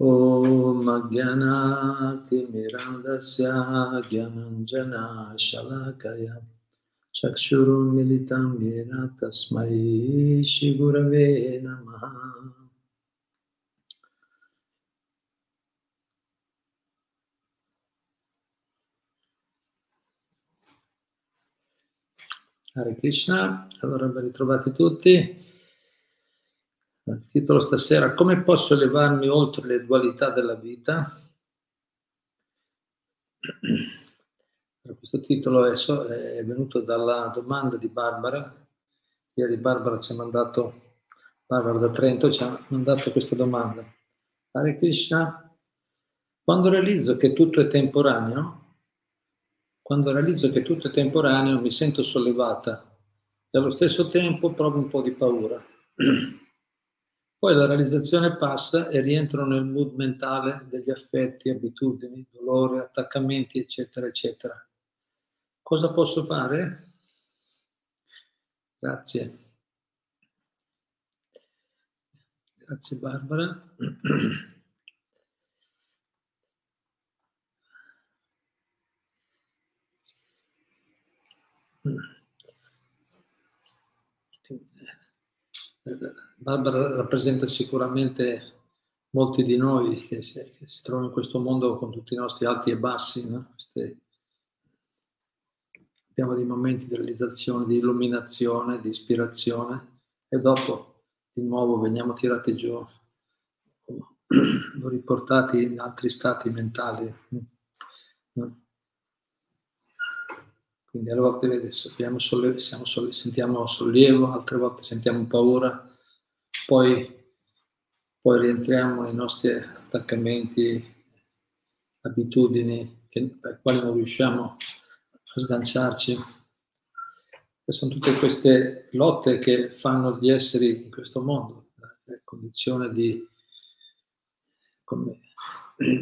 ॐ अज्ञानातिमिरन्दस्य ज्ञानञ्जना शलाकया चक्षुरुन्मिलितं येन तस्मै श्रीगुरवे नमः Hare Krishna, allora ben ritrovati tutti. Il titolo stasera, come posso elevarmi oltre le dualità della vita? Questo titolo è, è venuto dalla domanda di Barbara. Ieri Barbara ci ha mandato, Barbara da Trento ci ha mandato questa domanda. Hare Krishna, quando realizzo che tutto è temporaneo, quando realizzo che tutto è temporaneo mi sento sollevata e allo stesso tempo provo un po' di paura. Poi la realizzazione passa e rientro nel mood mentale degli affetti, abitudini, dolore, attaccamenti, eccetera, eccetera. Cosa posso fare? Grazie. Grazie Barbara. Barbara rappresenta sicuramente molti di noi che si, che si, trovano in questo mondo con tutti i nostri alti e bassi. No? Queste, abbiamo dei momenti di realizzazione, di illuminazione, di ispirazione e dopo di nuovo veniamo tirati giù riportati in altri stati mentali. No? Quindi alle volte vede, sollievo, sollievo, sentiamo sollievo, altre volte sentiamo paura, poi, poi rientriamo nei nostri attaccamenti, abitudini che, per quali non riusciamo a sganciarci. E sono tutte queste lotte che fanno gli esseri in questo mondo, la condizione di, come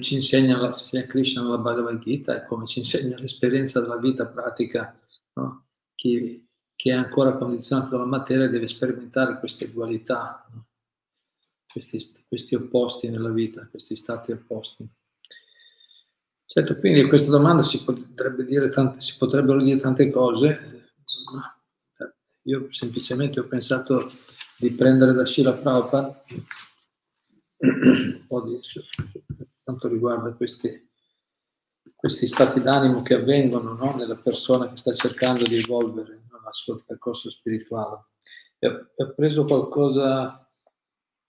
ci insegna, la, ci Krishna nella Bhagavad Gita e come ci insegna l'esperienza della vita pratica. No? Chi, chi, è ancora condizionato dalla materia deve sperimentare queste dualità, no? questi, questi, opposti nella vita, questi stati opposti. Certo, quindi a questa domanda si, dire tante, si potrebbero dire tante cose, ma eh, io semplicemente ho pensato di prendere da Shila Prabhupada un po' di quanto riguarda questi, questi stati d'animo che avvengono no? nella persona che sta cercando di evolvere nel suo percorso spirituale. E ho preso qualcosa,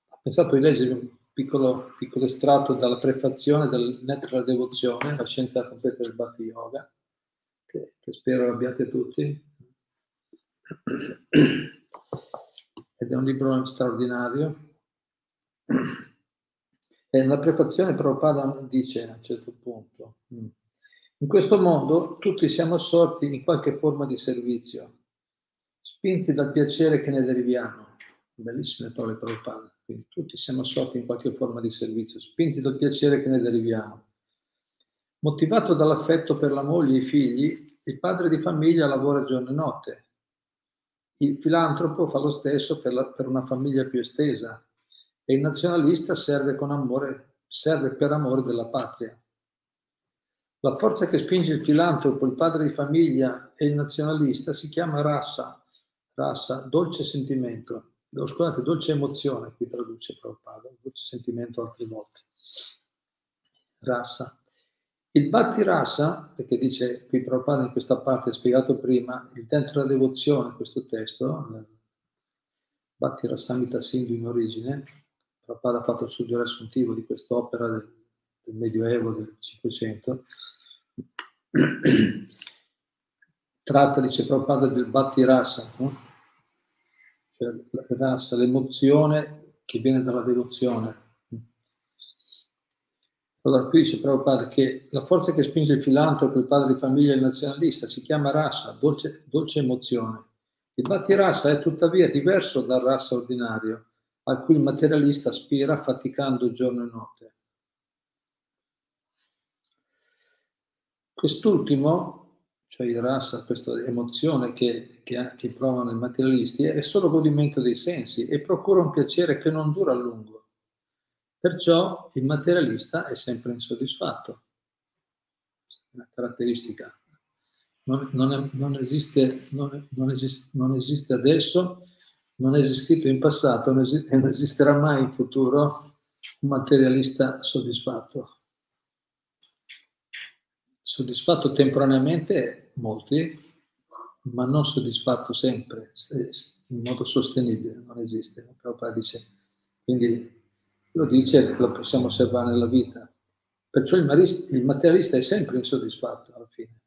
ho pensato di leggere un piccolo, piccolo estratto dalla prefazione del Netra Devozione, la scienza completa del Bhakti Yoga, che, che spero abbiate tutti. Ed è un libro straordinario e nella prefazione Prabhupada dice a un certo punto, mm, in questo mondo tutti siamo assorti in qualche forma di servizio, spinti dal piacere che ne deriviamo. Bellissime parole Prabhupada. Quindi tutti siamo assorti in qualche forma di servizio, spinti dal piacere che ne deriviamo. Motivato dall'affetto per la moglie e i figli, il padre di famiglia lavora giorno e notte. Il filantropo fa lo stesso per, la, per una famiglia più estesa, e il nazionalista serve, amore, serve per amore della patria. La forza che spinge il filantropo, il padre di famiglia e il nazionalista si chiama rassa, rassa, dolce sentimento. Scusate, dolce emozione, qui traduce Prabhupada, dolce sentimento altre volte. Rassa. Il Bhatti Rasa, perché dice qui Prabhupada in questa parte spiegato prima, il dentro della devozione, questo testo, Bhatti Rasamita Sindhu in origine, Prabhupada ha fatto il studio riassuntivo di quest'opera del, del Medioevo, del Cinquecento. Tratta, dice Prabhupada, del Bhatti Rasa, no? Cioè rasa, l'emozione che viene dalla devozione. Allora, qui dice Prabhupada che la forza che spinge il filantropo, il padre di famiglia e il nazionalista si chiama rasa, dolce, dolce emozione. Il Bhatti Rasa è tuttavia diverso dal rasa ordinario a cui il materialista aspira faticando giorno e notte. Quest'ultimo, cioè il rasa, questa emozione che, che, che provano i materialisti, è solo godimento dei sensi e procura un piacere che non dura a lungo. Perciò il materialista è sempre insoddisfatto. Una caratteristica. Non, non, è, non, esiste, non, esiste, esiste adesso, non è esistito in passato non esisterà mai in futuro un materialista soddisfatto. Soddisfatto temporaneamente molti, ma non soddisfatto sempre, in modo sostenibile, non esiste. Prabhupada dice, quindi lo dice, lo possiamo osservare nella vita. Perciò il, marista, il materialista è sempre insoddisfatto alla fine.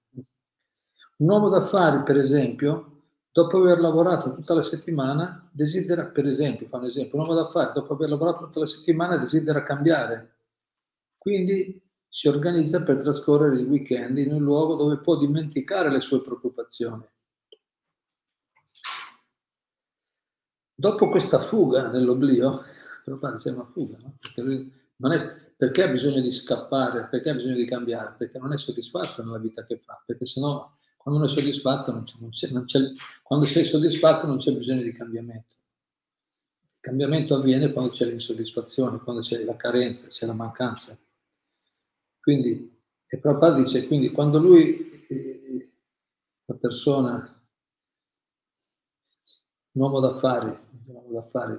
Un uomo d'affari, per esempio, dopo aver lavorato tutta la settimana, desidera, per esempio, fa un esempio, un uomo d'affari, dopo aver lavorato tutta la settimana, desidera cambiare. Quindi si organizza per trascorrere il weekend in un luogo dove può dimenticare le sue preoccupazioni. Dopo questa fuga nell'oblio, però pare sia una fuga, no? perché, è, perché ha bisogno di scappare, perché ha bisogno di cambiare, perché non è soddisfatto nella vita che fa, perché sennò quando uno è soddisfatto, non c'è, non c'è, non c'è, quando sei soddisfatto non c'è bisogno di cambiamento. Il cambiamento avviene quando c'è l'insoddisfazione, quando c'è la carenza, c'è la mancanza. Quindi, e Prabhupada dice, quindi quando lui, eh, la persona, un uomo d'affari,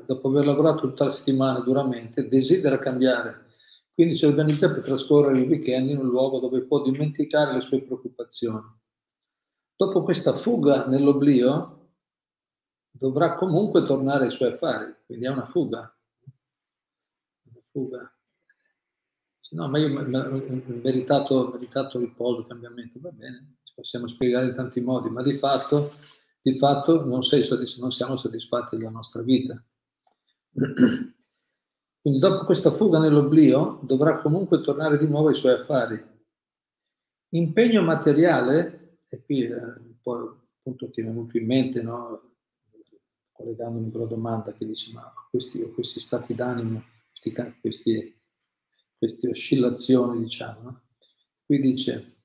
dopo aver lavorato tutta la settimana duramente, desidera cambiare. Quindi si organizza per trascorrere il weekend in un luogo dove può dimenticare le sue preoccupazioni Dopo questa fuga nell'oblio, dovrà comunque tornare ai suoi affari, quindi è una fuga. Una fuga. No, ma io ho meritato, meritato riposo, cambiamento, va bene, ci possiamo spiegare in tanti modi, ma di fatto, di fatto non, non siamo soddisfatti della nostra vita. Quindi dopo questa fuga nell'oblio dovrà comunque tornare di nuovo ai suoi affari. Impegno materiale e qui eh, un po' appunto ti è venuto in mente, no? collegandomi con la domanda che dici, ma questi, questi stati d'animo, questi, questi, queste oscillazioni, diciamo, qui dice,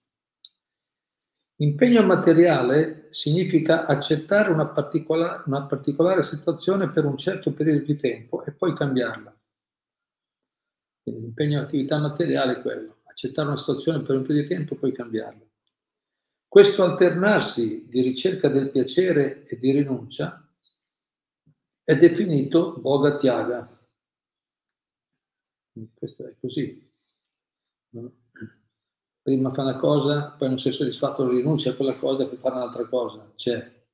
impegno materiale significa accettare una particolare, una particolare situazione per un certo periodo di tempo e poi cambiarla. Quindi l'impegno all'attività materiale è quello, accettare una situazione per un periodo di tempo e poi cambiarla. Questo alternarsi di ricerca del piacere e di rinuncia è definito Boga Tiaga. Questo è così. Prima fa una cosa, poi non sei soddisfatto, rinuncia a quella cosa per fare un'altra cosa. Cioè,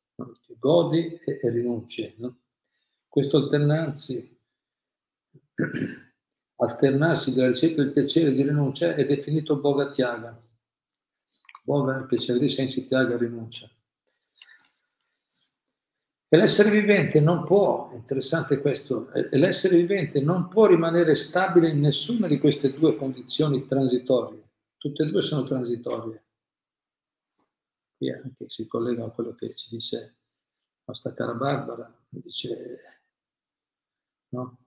godi e, e rinunci. No? Questo alternarsi, alternarsi della ricerca del piacere di rinuncia è definito Boga Tiaga. Boga il piacere dei sensi, Tiaga rinuncia. E l'essere vivente non può, interessante questo, l'essere vivente non può rimanere stabile in nessuna di queste due condizioni transitorie. Tutte e due sono transitorie. Qui anche si collega a quello che ci dice la nostra cara Barbara, dice, no?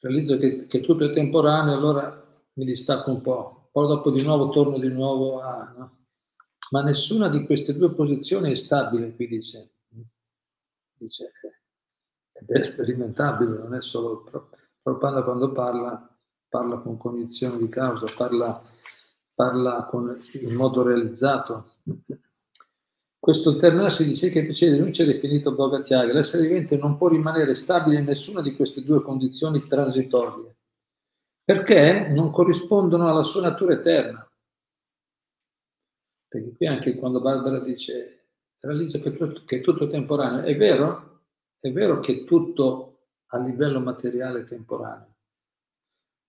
realizzo che, che tutto è temporaneo, allora mi distacco un po', poi dopo di nuovo torno di nuovo a... No? ma nessuna di queste due posizioni è stabile, qui dice. Dice ed è sperimentabile, non è solo... Prabhupada quando parla, parla con cognizione di causa, parla, parla con, in modo realizzato. Questo alternarsi dice che il piacere di rinuncia è definito Bhagatiaga. L'essere vivente non può rimanere stabile in nessuna di queste due condizioni transitorie, perché non corrispondono alla sua natura eterna. Perché qui anche quando Barbara dice realizzo che, tutto, che è tutto temporaneo, è vero? È vero che tutto a livello materiale è temporaneo,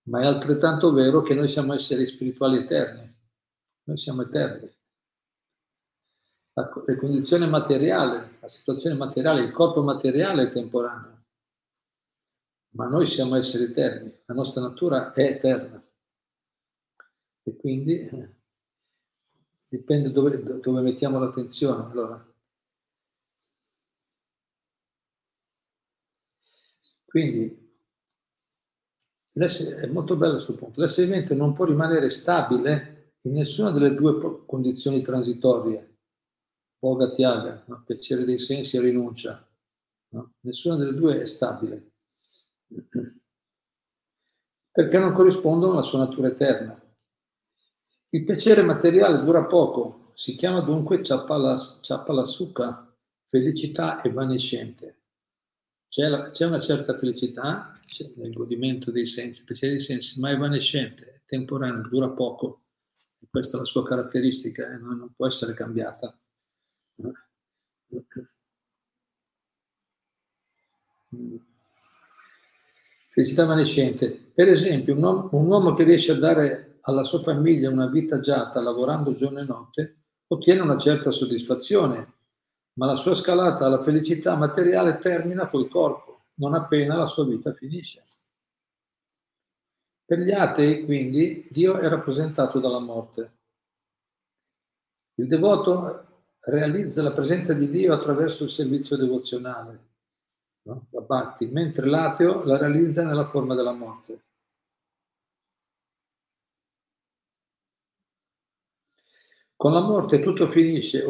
ma è altrettanto vero che noi siamo esseri spirituali eterni, noi siamo eterni. La, la condizione materiale, la situazione materiale, il corpo materiale è temporaneo, ma noi siamo esseri eterni, la nostra natura è eterna. E quindi eh, dipende dove, dove mettiamo l'attenzione. Allora. Quindi è molto bello questo punto. L'essere vivente non può rimanere stabile in nessuna delle due condizioni transitorie, Boga Tiaga, no? piacere dei sensi e rinuncia. No? Nessuna delle due è stabile. perché non corrispondono alla sua natura eterna. Il piacere materiale dura poco, si chiama dunque Chapalasuka, felicità evanescente. C'è, la, c'è, una certa felicità nel godimento dei sensi, piacere dei sensi, ma evanescente, è temporanea, dura poco. Questa è la sua caratteristica e eh, non, non può essere cambiata. Felicità evanescente. Per esempio, un uomo, un uomo che riesce a dare alla sua famiglia una vita agiata lavorando giorno e notte ottiene una certa soddisfazione, ma la sua scalata alla felicità materiale termina col corpo, non appena la sua vita finisce. Per gli atei, quindi, Dio è rappresentato dalla morte. Il devoto realizza la presenza di Dio attraverso il servizio devozionale, no? la bhakti, mentre l'ateo la realizza nella forma della morte. Con la morte tutto finisce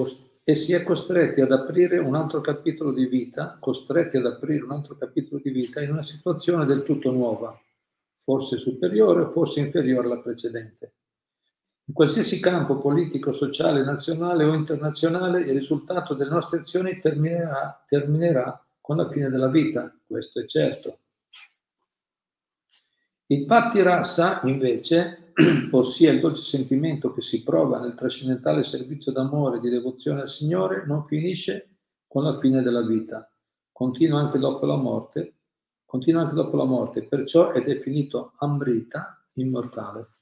e si è costretti ad aprire un altro capitolo di vita, costretti ad aprire un altro capitolo di vita in una situazione del tutto nuova, forse superiore forse inferiore alla precedente. In qualsiasi campo politico, sociale, nazionale o internazionale, il risultato delle nostre azioni terminerà, terminerà con la fine della vita, questo è certo. Il patti rasa, invece, ossia il dolce sentimento che si prova nel trascendentale servizio d'amore e di devozione al Signore, non finisce con la fine della vita, continua anche dopo la morte, continua anche dopo la morte, perciò è definito Amrita, immortale.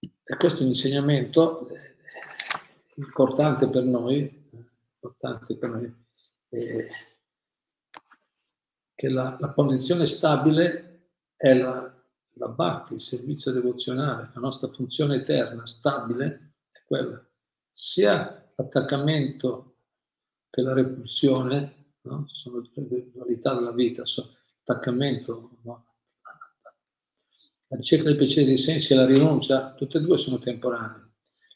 E questo è un insegnamento eh, importante per noi, importante per noi eh, che la, la condizione stabile è la, la Bhakti, il servizio devozionale, la nostra funzione eterna, stabile, è quella. Sia l'attaccamento che la repulsione, no? sono le dualità della vita, l'attaccamento, no? la ricerca dei piaceri dei sensi e la rinuncia, tutte e due sono temporanee.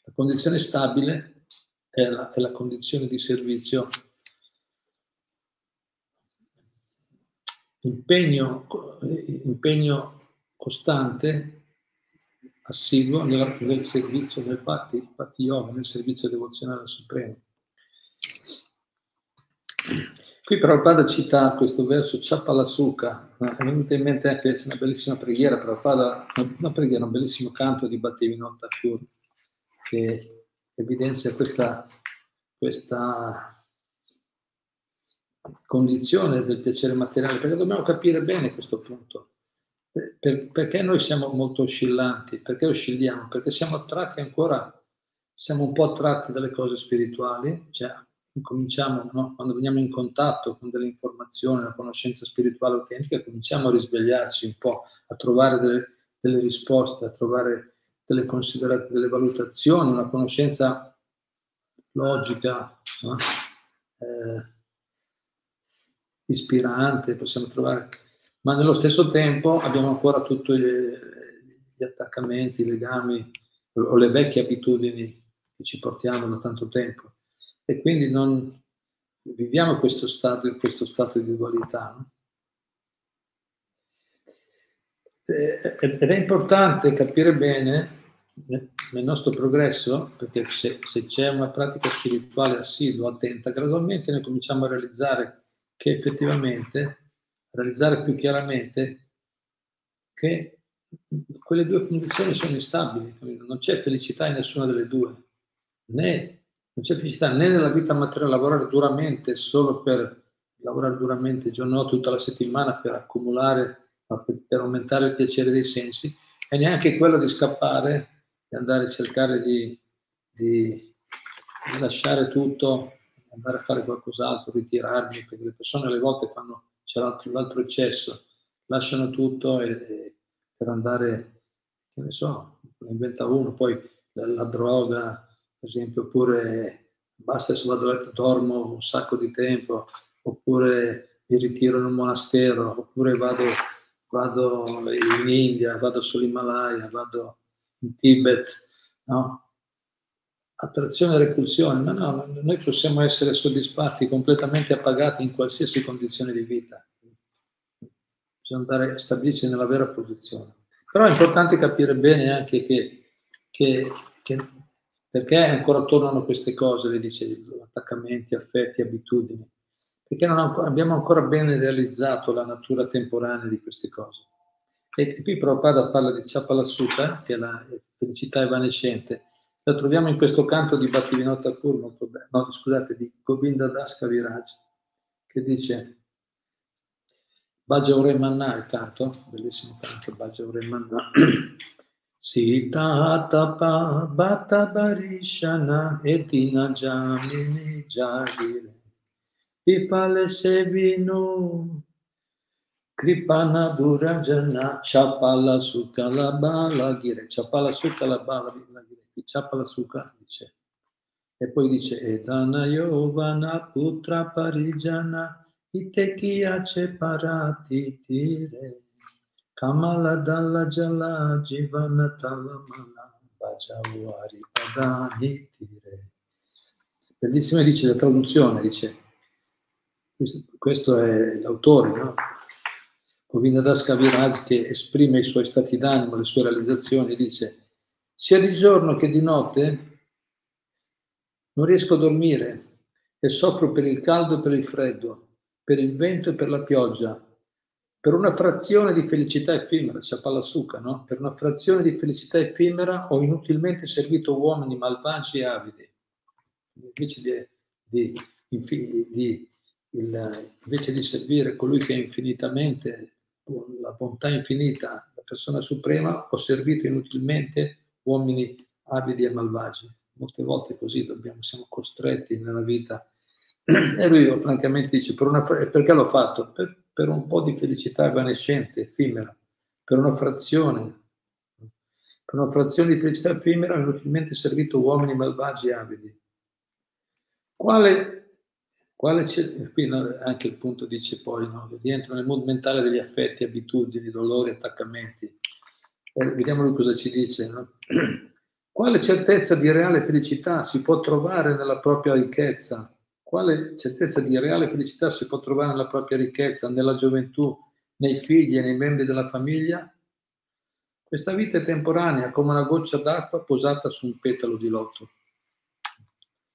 La condizione stabile è la, è la condizione di servizio impegno, impegno costante, assiduo nel, nel servizio del Patti, Patti Yoga, nel servizio devozionale al Supremo. Qui Prabhupada cita questo verso Chapalasuka, è venuta in mente anche una bellissima preghiera, Prabhupada, una preghiera, un bellissimo canto di Bhattivinoda Thakur che evidenzia questa, questa condizione del piacere materiale, perché dobbiamo capire bene questo punto. Per, perché noi siamo molto oscillanti? Perché oscilliamo? Perché siamo attratti ancora, siamo un po' attratti dalle cose spirituali, cioè cominciamo, no? quando veniamo in contatto con delle informazioni, una conoscenza spirituale autentica, cominciamo a risvegliarci un po', a trovare delle, delle risposte, a trovare delle delle valutazioni, una conoscenza logica, no? eh, ispirante, possiamo trovare ma nello stesso tempo abbiamo ancora tutti gli attaccamenti, i legami o le vecchie abitudini che ci portiamo da tanto tempo e quindi non viviamo questo stato, questo stato di dualità. No? Ed è importante capire bene nel nostro progresso, perché se, se c'è una pratica spirituale assidua, attenta, gradualmente noi cominciamo a realizzare che effettivamente realizzare più chiaramente che quelle due condizioni sono instabili, non c'è felicità in nessuna delle due, né non c'è felicità né nella vita materiale lavorare duramente solo per lavorare duramente giorno tutta la settimana per accumulare, per, aumentare il piacere dei sensi, e neanche quello di scappare e andare a cercare di, di lasciare tutto, andare a fare qualcos'altro, ritirarmi, perché le persone alle volte fanno c'è l'altro, l'altro eccesso, lasciano tutto e, e per andare, che ne so, ne inventa uno, poi la, la, droga, per esempio, oppure basta se vado a letto dormo un sacco di tempo, oppure mi ritiro in un monastero, oppure vado, vado in India, vado sull'Himalaya, vado in Tibet, no? Attrazione e repulsione, ma no, noi possiamo essere soddisfatti, completamente appagati in qualsiasi condizione di vita. bisogna andare a stabilirci nella vera posizione. Però è importante capire bene anche che, che, che perché ancora tornano queste cose, le dice, attaccamenti, affetti, abitudini, perché non abbiamo ancora bene realizzato la natura temporanea di queste cose. E qui Prabhupada parla di Chapalasutta, che è la felicità evanescente, la troviamo in questo canto di Bhaktivinoda Thakur, molto bello, no, scusate, di Govinda Das Kaviraj, che dice Bhaja Ure Manna, il canto, bellissimo canto, Bhaja Ure Manna. Sita tapa bata barishana etina jamini jagire. Vifale sevinu kripana durajana chapala sukala bala gire. Chapala sukala bala gire. Chapala dice. E poi dice Edana Yovana Putra Parijana Itekia Parati Tire Kamala Dalla Jala Jivana Talamana Bajawari Padani Tire. Bellissima dice la traduzione, dice, questo è l'autore, no? Govindadas Kaviraj che esprime i suoi stati d'animo, le sue realizzazioni, dice, sia di giorno che di notte non riesco a dormire e soffro per il caldo e per il freddo, per il vento e per la pioggia, per una frazione di felicità effimera, c'è Palasuca, no? Per una frazione di felicità effimera ho inutilmente servito uomini malvagi e avidi. Invece di, di, di, il, invece di servire colui che è infinitamente, la bontà infinita, la persona suprema, ho servito inutilmente uomini avidi e malvagi molte volte così dobbiamo, siamo costretti nella vita. E lui francamente dice, per una, perché l'ho fatto? Per, per un po' di felicità evanescente, effimera, per una frazione, per una frazione di felicità effimera ho inutilmente servito uomini malvagi e avidi. Quale, quale qui anche il punto dice poi, no, rientro nel mondo mentale degli affetti, abitudini, dolori, attaccamenti. Eh, vediamo lui cosa ci dice. No? Quale certezza di reale felicità si può trovare nella propria ricchezza? Quale certezza di reale felicità si può trovare nella propria ricchezza, nella gioventù, nei figli e nei membri della famiglia? Questa vita è temporanea, come una goccia d'acqua posata su un petalo di loto.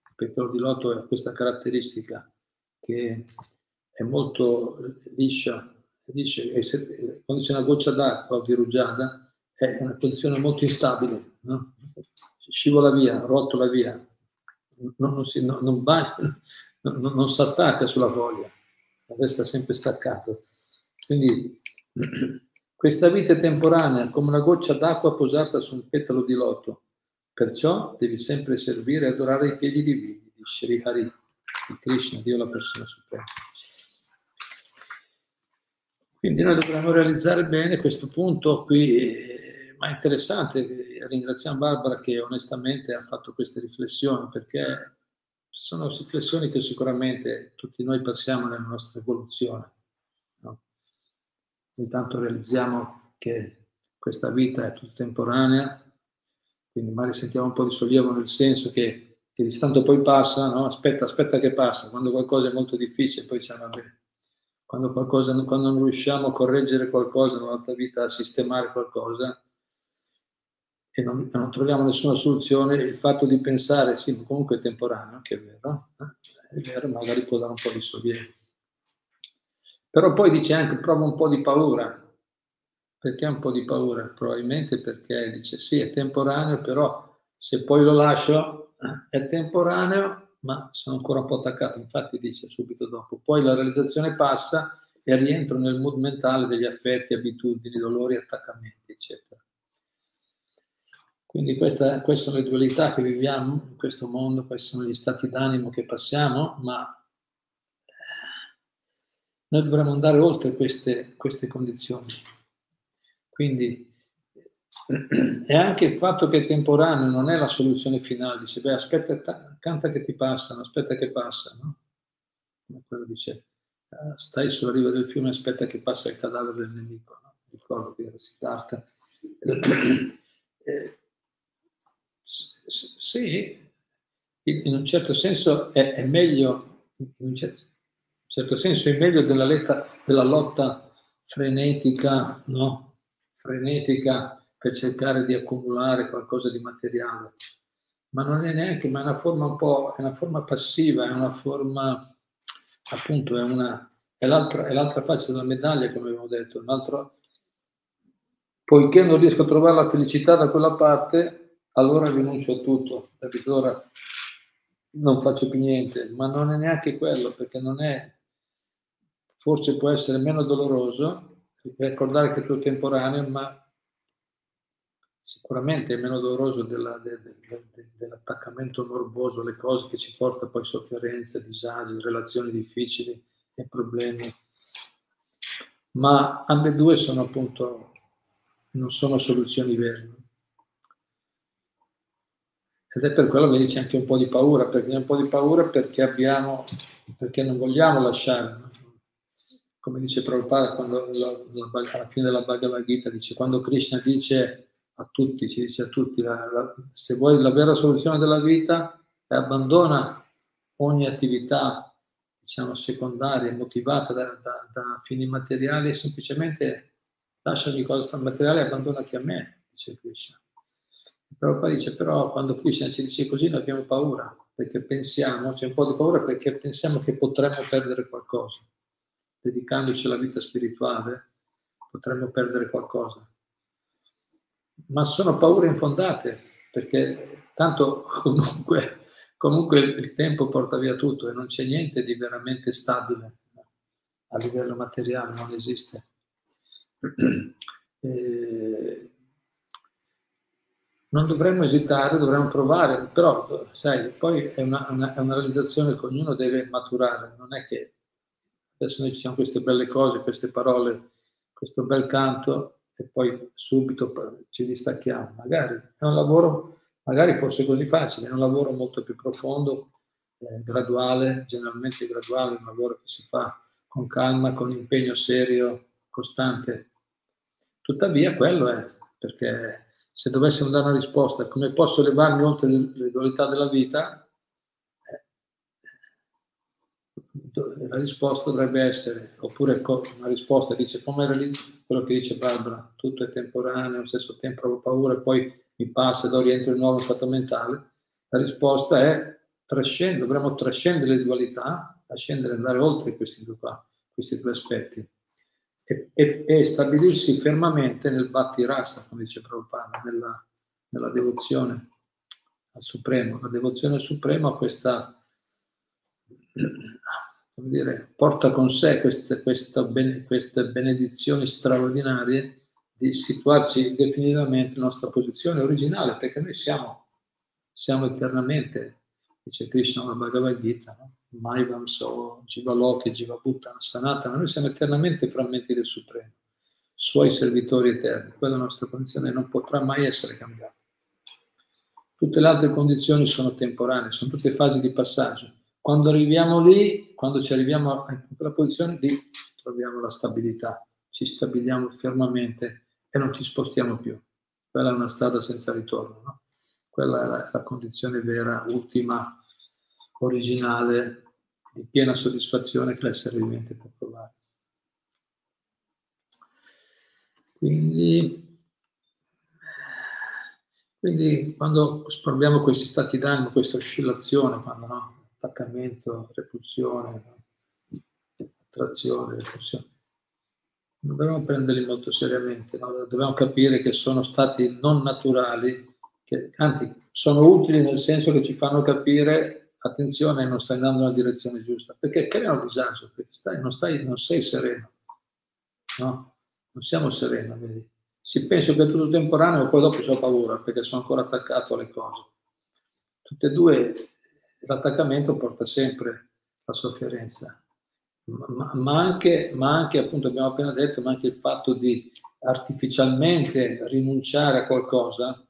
Il petalo di loto ha questa caratteristica che è molto liscia, liscia quando c'è una goccia d'acqua o di rugiada è una condizione molto instabile, no? scivola via, rotola via, non, non, si, non, non, va, non si attacca sulla foglia, resta sempre staccato. Quindi questa vita è temporanea, come una goccia d'acqua posata su un petalo di loto, perciò devi sempre servire e adorare i piedi divini di Sri Hari, di Krishna, Dio la persona suprema. Quindi noi dovremmo realizzare bene questo punto qui ma è interessante, ringraziamo Barbara che onestamente ha fatto queste riflessioni perché sono riflessioni che sicuramente tutti noi passiamo nella nostra evoluzione. No? Ogni tanto realizziamo che questa vita è tutta temporanea, quindi magari sentiamo un po' di sollievo nel senso che, che di tanto poi passa, no? aspetta, aspetta che passa, quando qualcosa è molto difficile poi diciamo vabbè, quando, qualcosa, quando non riusciamo a correggere qualcosa nella nostra vita, a sistemare qualcosa, e non, non, troviamo nessuna soluzione, il fatto di pensare, sì, comunque è temporaneo, che è vero, eh? è vero, magari può dare un po' di sollievo. Però poi dice anche, prova un po' di paura. Perché un po' di paura? Probabilmente perché dice, sì, è temporaneo, però se poi lo lascio, è temporaneo, ma sono ancora un po' attaccato. Infatti dice subito dopo, poi la realizzazione passa e rientro nel mood mentale degli affetti, abitudini, dolori, attaccamenti, eccetera. Quindi questa, queste sono le dualità che viviamo in questo mondo, questi sono gli stati d'animo che passiamo, ma eh, noi dovremmo andare oltre queste, queste condizioni. Quindi e anche il fatto che è temporaneo non è la soluzione finale, dice, beh, aspetta, canta che ti passano, aspetta che passa, no? Come quello dice, eh, stai sulla riva del fiume, aspetta che passa il cadavere del nemico, no? ricordo che era Siddhartha. Eh, sì, in un certo senso è, è meglio, in un certo, senso è meglio della, letta, della, lotta frenetica, no? frenetica per cercare di accumulare qualcosa di materiale, ma non è neanche, ma è una forma un po', è una forma passiva, è una forma, appunto, è, una, è, l'altra, è l'altra faccia della medaglia, come abbiamo detto, un altro, poiché non riesco a trovare la felicità da quella parte, allora rinuncio a tutto, capito? Allora non faccio più niente, ma non è neanche quello, perché non è, forse può essere meno doloroso ricordare che tutto è temporaneo, ma sicuramente è meno doloroso della, de, de, de, dell'attaccamento morboso alle cose che ci porta poi sofferenze, disagi, relazioni difficili e problemi. Ma ambedue sono appunto, non sono soluzioni vere. Ed è per quello che c'è anche un po' di paura, perché un po' di paura perché abbiamo, perché non vogliamo lasciare. Come dice Prabhupada quando la, la, alla fine della Bhagavad Gita dice, quando Krishna dice a tutti, ci dice a tutti, la, la, se vuoi la vera soluzione della vita, abbandona ogni attività, diciamo, secondaria, motivata da, da, da fini materiali e semplicemente lascia ogni cosa materiale e abbandonati a me, dice Krishna. Però poi dice, però quando Krishna ci dice così noi abbiamo paura, perché pensiamo, c'è un po' di paura perché pensiamo che potremmo perdere qualcosa. Dedicandoci alla vita spirituale potremmo perdere qualcosa ma sono paure infondate, perché tanto comunque, comunque il tempo porta via tutto e non c'è niente di veramente stabile a livello materiale, non esiste. E non dovremmo esitare, dovremmo provare, però sai, poi è una, una, è una realizzazione che ognuno deve maturare, non è che adesso noi ci siamo queste belle cose, queste parole, questo bel canto, e poi subito ci distacchiamo. Magari è un lavoro, magari fosse così facile, è un lavoro molto più profondo, eh, graduale, generalmente graduale, un lavoro che si fa con calma, con impegno serio, costante. Tuttavia quello è, perché se dovessimo dare una risposta come posso levarmi oltre le dualità della vita, la risposta dovrebbe essere, oppure una risposta dice come era lì quello che dice Barbara, tutto è temporaneo, allo stesso tempo ho paura e poi mi passa da rientro in nuovo stato mentale, la risposta è trascendere, dovremmo trascendere le dualità, ascendere, andare oltre questi due, qua, questi due aspetti e, e, e, stabilirsi fermamente nel batti rasa, come dice Prabhupada, nella, nella devozione al Supremo. La devozione al Supremo questa dire, porta con sé queste, queste, queste benedizioni straordinarie di situarci definitivamente nella nostra posizione originale, perché noi siamo, siamo eternamente, dice Krishna nella Bhagavad Gita, no? Maivam So, Jiva Loki, Jiva Bhuttana, Sanatana, noi siamo eternamente frammenti del Supremo, suoi servitori eterni, quella è la nostra condizione non potrà mai essere cambiata. Tutte le altre condizioni sono temporanee, sono tutte fasi di passaggio. Quando arriviamo lì, quando ci arriviamo in quella posizione, lì troviamo la stabilità, ci stabiliamo fermamente e non ci spostiamo più. Quella è una strada senza ritorno, no? Quella è la, la condizione vera, ultima, originale, di piena soddisfazione che l'essere vivente può provare. Quindi, quindi quando proviamo questi stati d'animo, questa oscillazione, quando no, attaccamento, repulsione, attrazione, repulsione. Non dobbiamo prenderli molto seriamente, no? dobbiamo capire che sono stati non naturali, che anzi sono utili nel senso che ci fanno capire, attenzione, non stai andando nella direzione giusta, perché creano disagio, perché stai, non, stai, non sei sereno, no? Non siamo sereni, vedi? Si pensa che è tutto temporaneo, ma poi dopo ho paura perché sono ancora attaccato alle cose. Tutte e due l'attaccamento porta sempre la sofferenza, ma, ma, anche, ma anche, appunto, abbiamo appena detto, ma anche il fatto di artificialmente rinunciare a qualcosa.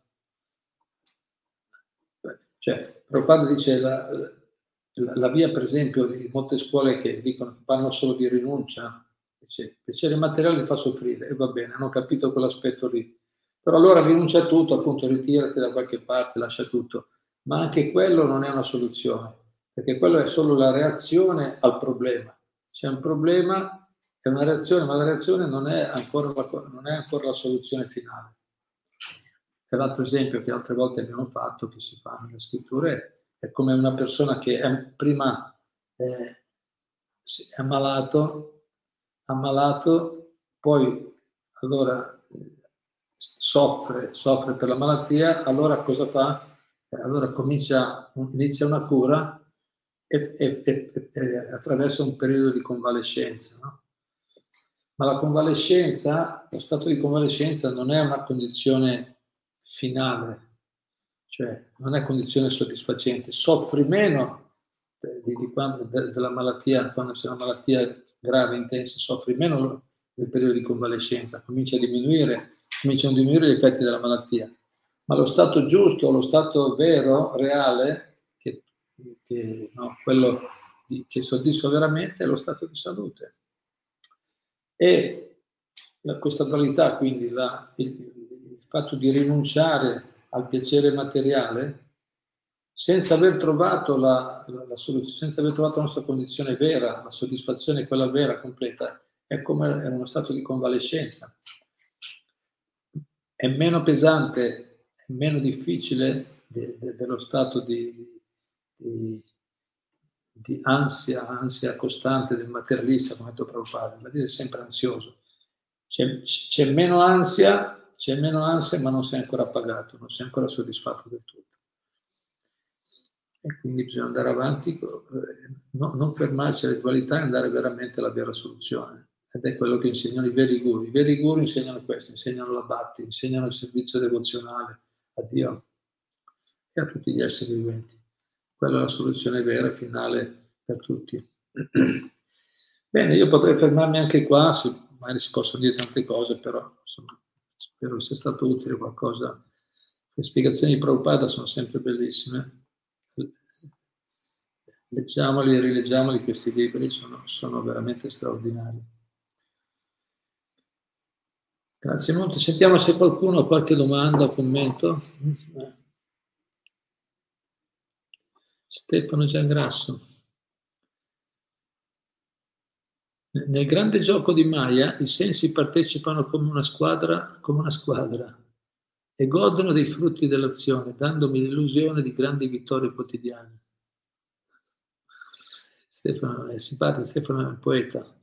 Cioè, Prabhupada dice la, la, la, via, per esempio, di molte scuole che dicono parlano solo di rinuncia, dice, piacere materiale fa soffrire, e va bene, hanno capito quell'aspetto lì. Però allora rinuncia a tutto, appunto, ritirati da qualche parte, lascia tutto ma anche quello non è una soluzione, perché quello è solo la reazione al problema. C'è un problema è una reazione, ma la reazione non è ancora la, non è ancora la soluzione finale. Che l'altro esempio che altre volte abbiamo fatto, che si fa nelle scritture, è come una persona che è, prima eh, è ammalato, ammalato, poi allora soffre, soffre per la malattia, allora cosa fa? Allora comincia, inizia una cura e, e, e, e attraverso un periodo di convalescenza. No? Ma la convalescenza, lo stato di convalescenza non è una condizione finale, cioè non è condizione soddisfacente, soffri meno di, di quando, de, della malattia, quando c'è una malattia grave, intensa, soffri meno nel periodo di convalescenza, comincia a diminuire, cominciano a diminuire gli effetti della malattia. Ma lo stato giusto, lo stato vero, reale, che, che, no, quello di, che soddisfa veramente, è lo stato di salute. E questa dualità, quindi la, il, fatto di rinunciare al piacere materiale, senza aver trovato la, la, la, soluzione, senza aver trovato la nostra condizione vera, la soddisfazione, quella vera, completa, è come è uno stato di convalescenza. È meno pesante, è meno difficile de, de, dello stato di, di, di, ansia, ansia costante del materialista, come ha detto Prabhupada, ma è sempre ansioso. C'è, c'è meno ansia, c'è meno ansia, ma non sei ancora appagato, non sei ancora soddisfatto del tutto e quindi bisogna andare avanti, eh, no, non fermarci alle dualità e andare veramente alla vera soluzione. Ed è quello che insegnano i veri guru. I veri guru insegnano questo, insegnano la bhakti, insegnano il servizio devozionale a Dio e a tutti gli esseri viventi. Quella è la soluzione vera e finale per tutti. Bene, io potrei fermarmi anche qua, magari si possono dire tante cose, però insomma, spero sia stato utile qualcosa. Le spiegazioni di Prabhupada sono sempre bellissime leggiamoli e rileggiamoli questi libri, sono, sono veramente straordinari. Grazie molto. Sentiamo se qualcuno ha qualche domanda o commento. Stefano Giangrasso. Nel grande gioco di Maya i sensi partecipano come una squadra, come una squadra e godono dei frutti dell'azione, dandomi l'illusione di grandi vittorie quotidiane. Stefano è simpatico, Stefano è un poeta.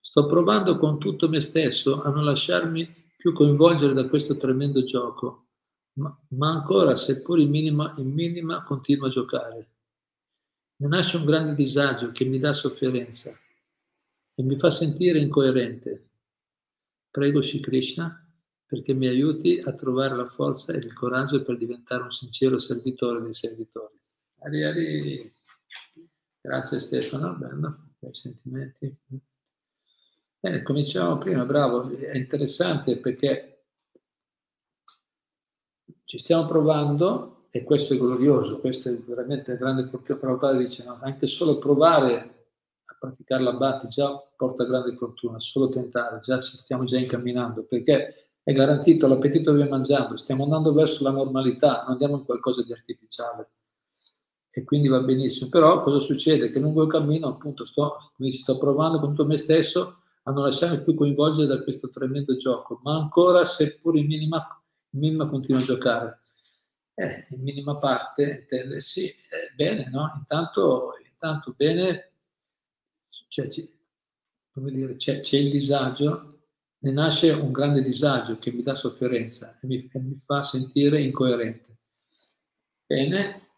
Sto provando con tutto me stesso a non lasciarmi più coinvolgere da questo tremendo gioco, ma, ma ancora, seppur in minima, in minima, continuo a giocare. Ne nasce un grande disagio che mi dà sofferenza e mi fa sentire incoerente. Prego Shri Krishna perché mi aiuti a trovare la forza e il coraggio per diventare un sincero servitore dei servitori. Ari, ari. Grazie Stefano, bello, bei sentimenti. Bene, cominciamo prima, bravo, è interessante perché ci stiamo provando e questo è glorioso, questo è veramente grande Prabhupada dice, no, anche solo provare praticare la Bhatti già porta grande fortuna, solo tentare, già ci stiamo già incamminando, perché è garantito l'appetito che mangiando, stiamo andando verso la normalità, non andiamo in qualcosa di artificiale e quindi va benissimo. Però cosa succede? Che lungo il cammino, appunto, sto, sto provando con tutto me stesso a non lasciarmi più coinvolgere da questo tremendo gioco, ma ancora, seppur in minima, in minima continuo a giocare. Eh, in minima parte, intende, sì, eh, bene, no? Intanto, intanto bene, cioè, come dire, c'è, c'è, il disagio, ne nasce un grande disagio che mi dà sofferenza e mi, e mi fa sentire incoerente. Bene,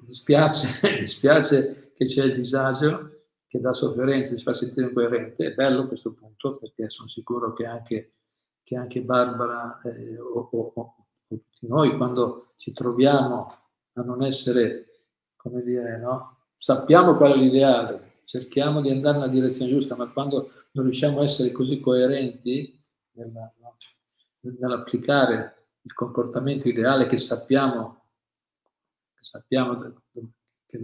dispiace, dispiace che c'è il disagio che dà sofferenza e ci fa sentire incoerente. È bello questo punto perché sono sicuro che anche, che anche Barbara eh, o, o, o, tutti noi quando ci troviamo a non essere, come dire, no? sappiamo qual è l'ideale, cerchiamo di andare nella direzione giusta, ma quando non riusciamo a essere così coerenti nella, nell'applicare il comportamento ideale che sappiamo sappiamo che,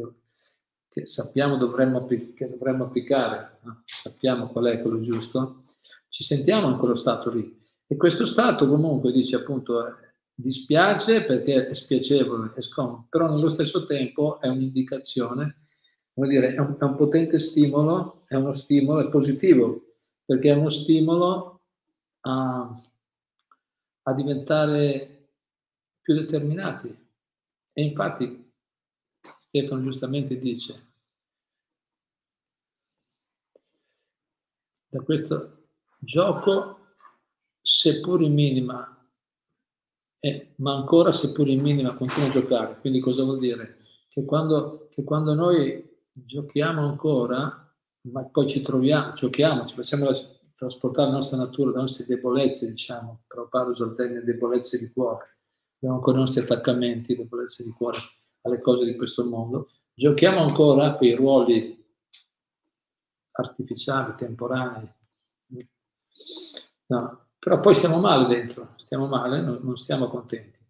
che sappiamo dovremmo, che dovremmo applicare, no? sappiamo qual è quello giusto, ci sentiamo in quello stato lì. E questo stato comunque dice appunto eh, dispiace perché è spiacevole, è scomodo, però nello stesso tempo è un'indicazione, vuol dire, è un, è un potente stimolo, è uno stimolo, è positivo perché è uno stimolo a, a diventare più determinati. E infatti Stefano giustamente dice, da questo gioco, seppur in minima, eh, ma ancora seppur in minima continua a giocare. Quindi cosa vuol dire? Che quando, che quando noi giochiamo ancora, ma poi ci troviamo, giochiamo, ci facciamo la, trasportare la nostra natura, le nostre debolezze, diciamo, Prabhupada usa il termine debolezze di cuore, abbiamo ancora i nostri attaccamenti, debolezze di cuore alle cose di questo mondo, giochiamo ancora quei ruoli artificiali, temporanei, no, però poi stiamo male dentro, stiamo male, non, non stiamo contenti.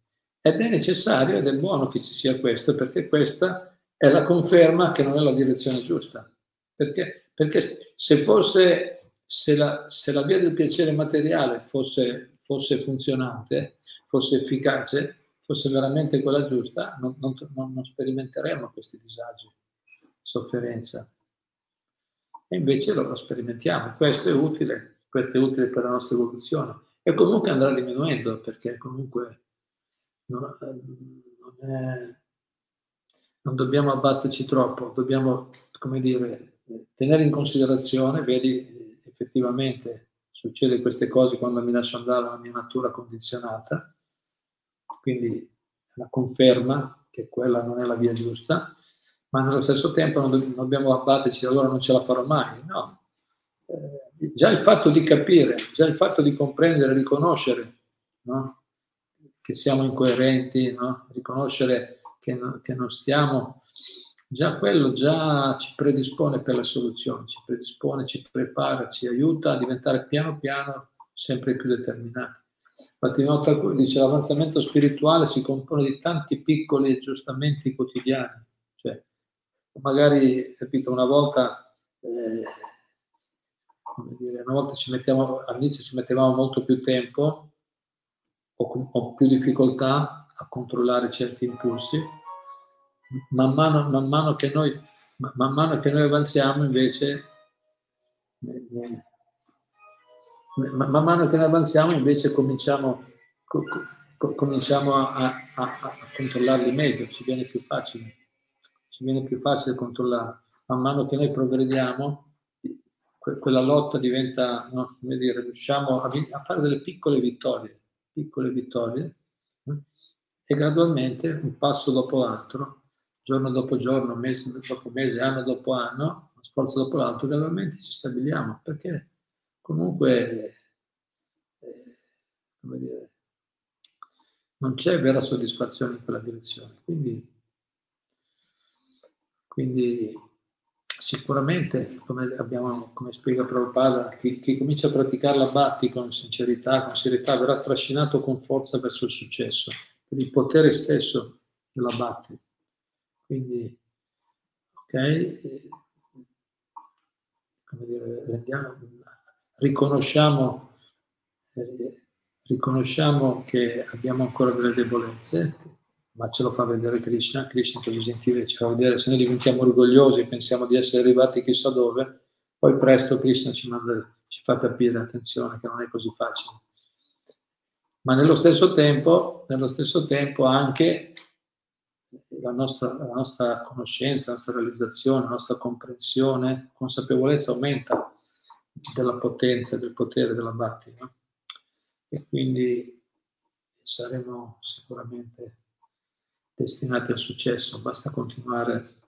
Ed è necessario ed è buono che ci sia questo, perché questa è la conferma che non è la direzione giusta. Perché, perché se fosse, se la, se la via del piacere materiale fosse, fosse funzionante, fosse efficace, fosse veramente quella giusta, non, non, non sperimenteremmo questi disagi, sofferenza. E invece lo, lo sperimentiamo. Questo è utile, questo è utile per la nostra evoluzione. E comunque andrà diminuendo, perché comunque non, non, è, non dobbiamo abbatterci troppo, dobbiamo, come dire, tenere in considerazione, vedi, effettivamente succede queste cose quando mi lascio andare alla mia natura condizionata, quindi la conferma che quella non è la via giusta, ma nello stesso tempo non, do- non dobbiamo abbatterci, allora non ce la farò mai, no. Eh, già il fatto di capire, già il fatto di comprendere, riconoscere no? che siamo incoerenti, no? riconoscere che, no, che non stiamo, già quello già ci predispone per la soluzione, ci predispone, ci prepara, ci aiuta a diventare piano piano sempre più determinati. Infatti nota dice l'avanzamento spirituale si compone di tanti piccoli aggiustamenti quotidiani, cioè magari, capito, una volta, eh, dire, una volta mettiamo, all'inizio ci mettevamo molto più tempo o, o più difficoltà a controllare certi impulsi, man mano, man mano, che, noi, man mano che noi avanziamo invece man mano che noi avanziamo invece cominciamo, co, co, cominciamo a, a, a, controllarli meglio, ci viene più facile, ci viene più facile controllare. Man mano che noi progrediamo, que, quella lotta diventa, no, come dire, riusciamo a, a, fare delle piccole vittorie, piccole vittorie? E gradualmente, un passo dopo l'altro, giorno dopo giorno, mese dopo mese, anno dopo anno, sforzo dopo l'altro, gradualmente ci stabiliamo, perché comunque, eh, come dire, non c'è vera soddisfazione in quella direzione. Quindi, quindi sicuramente, come, abbiamo, come spiega Prabhupada, chi, chi comincia a praticare la Bhatti con sincerità, con serietà, verrà trascinato con forza verso il successo, il potere stesso della Bhatti. Quindi, ok, come dire, rendiamo, riconosciamo, eh, riconosciamo che abbiamo ancora delle debolezze, ma ce lo fa vedere Krishna, Krishna è così gentile, ci fa vedere se noi diventiamo orgogliosi pensiamo di essere arrivati chissà dove, poi presto Krishna ci, manda, ci fa capire, attenzione, che non è così facile. Ma nello stesso tempo, nello stesso tempo anche la nostra, la nostra conoscenza, la nostra realizzazione, la nostra comprensione, consapevolezza aumenta della potenza, del potere della Bhatti. No? E quindi saremo sicuramente destinati al successo, basta continuare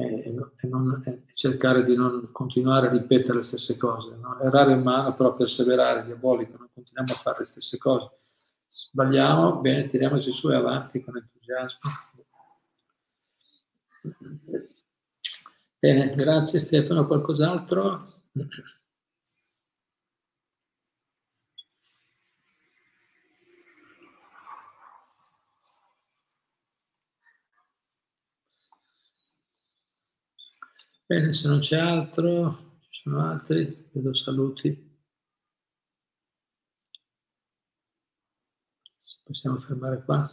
e, non, e cercare di non continuare a ripetere le stesse cose. No? Errare in mano, però perseverare, diabolico, non continuiamo a fare le stesse cose. Sbagliamo, bene, tiriamoci su e avanti con entusiasmo. Bene, grazie Stefano. Qualcos'altro? Bene, se non c'è altro, ci sono altri, vedo saluti. Possiamo fermare qua.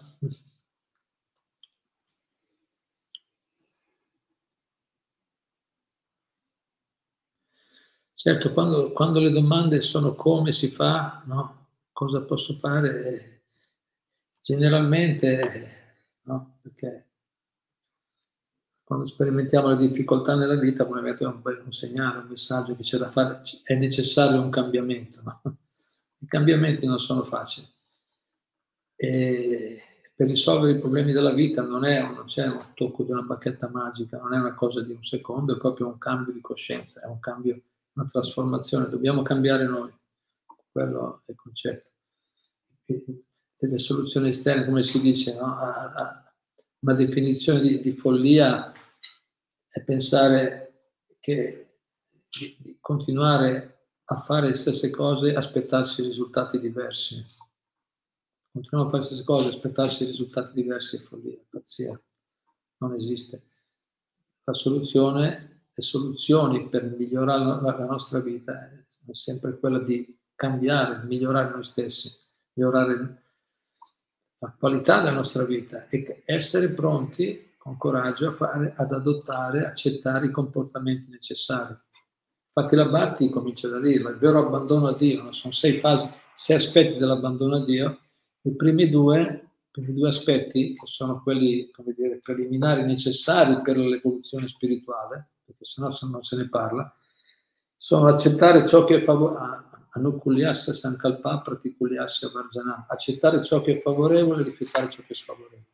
Certo, quando, quando, le domande sono come si fa, no? cosa posso fare, generalmente, no? perché quando sperimentiamo le difficoltà nella vita, probabilmente è un, un segnale, un messaggio che c'è da fare, è necessario un cambiamento. No? I cambiamenti non sono facili. E per risolvere i problemi della vita non, è, non c'è un tocco di una bacchetta magica, non è una cosa di un secondo, è proprio un cambio di coscienza, è un cambio una trasformazione, dobbiamo cambiare noi, quello è il concetto. Delle soluzioni esterne, come si dice, no? a, a una definizione di, di, follia è pensare che continuare a fare le stesse cose e aspettarsi risultati diversi. Continuiamo a fare le stesse cose e aspettarsi risultati diversi è follia, pazzia. Non esiste. La soluzione le soluzioni per migliorare la, la nostra vita sono sempre quella di cambiare, migliorare noi stessi, migliorare la qualità della nostra vita e essere pronti con coraggio fare, ad adottare, accettare i comportamenti necessari. Infatti la Bhatti comincia da dirlo, il vero abbandono a Dio, sono sei fasi, sei aspetti dell'abbandono a Dio, i primi due, primi due aspetti, che sono quelli dire, preliminari necessari per l'evoluzione spirituale, perché sennò non se ne parla, sono accettare ciò che è favorevole, anukuliassa sankalpa pratikuliassa varjanam, accettare ciò che è favorevole e rifiutare ciò che è sfavorevole.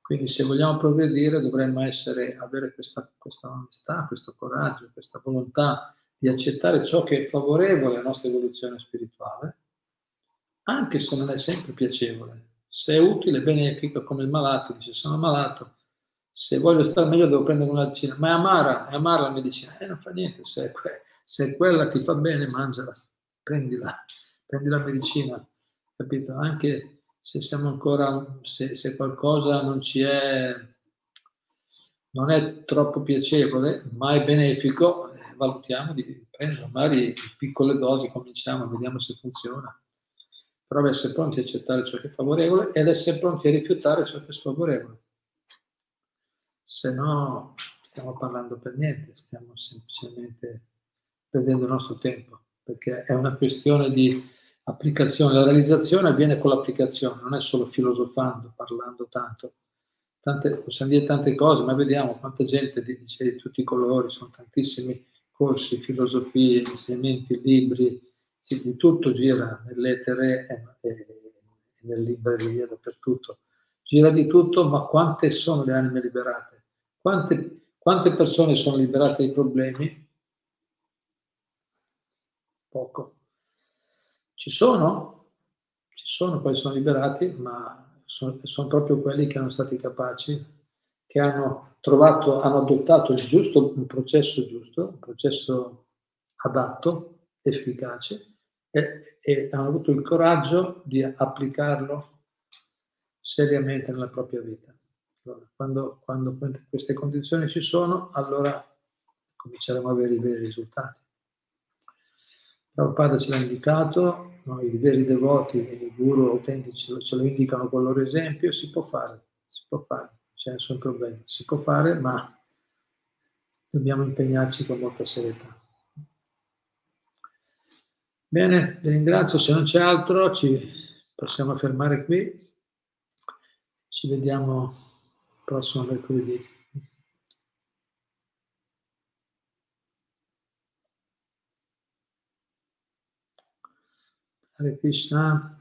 Quindi se vogliamo progredire dovremmo essere, avere questa, questa onestà, questo coraggio, questa volontà di accettare ciò che è favorevole alla nostra evoluzione spirituale, anche se non è sempre piacevole. Se è utile, benefico, come il malato dice sono malato, se voglio stare meglio devo prendere una medicina, ma è amara, è amara la medicina, e eh, non fa niente, se, que- se quella ti fa bene, mangiala, prendila, prendi la medicina, capito? Anche se siamo ancora, se, se qualcosa non ci è, non è troppo piacevole, ma è benefico, eh, valutiamo di prendere, magari piccole dosi cominciamo, vediamo se funziona. Però essere pronti a accettare ciò che è favorevole ed essere pronti a rifiutare ciò che è sfavorevole se no stiamo parlando per niente, stiamo semplicemente perdendo il nostro tempo, perché è una questione di applicazione. La realizzazione avviene con l'applicazione, non è solo filosofando, parlando tanto. Tante, possiamo dire tante cose, ma vediamo quanta gente dice di tutti i colori, sono tantissimi corsi, filosofie, insegnamenti, libri, sì, di tutto gira nell'etere e, e, e nelle librerie, dappertutto. Gira di tutto, ma quante sono le anime liberate? Quante, quante persone sono liberate dai problemi? Poco. Ci sono, ci sono, poi sono liberati, ma sono, sono proprio quelli che hanno stati capaci, che hanno trovato, hanno adottato il giusto, un processo giusto, un processo adatto, efficace, e, e hanno avuto il coraggio di applicarlo seriamente nella propria vita. Allora, quando, quando, queste condizioni ci sono, allora cominceremo a avere i veri risultati. Prabhupada ce l'ha indicato, no? i veri devoti, i guru autentici ce lo indicano con il loro esempio, si può fare, si può fare, c'è nessun problema, si può fare, ma dobbiamo impegnarci con molta serietà. Bene, vi ringrazio, se non c'è altro ci possiamo fermare qui, ci vediamo prossimo mercoledì. Hare Krishna.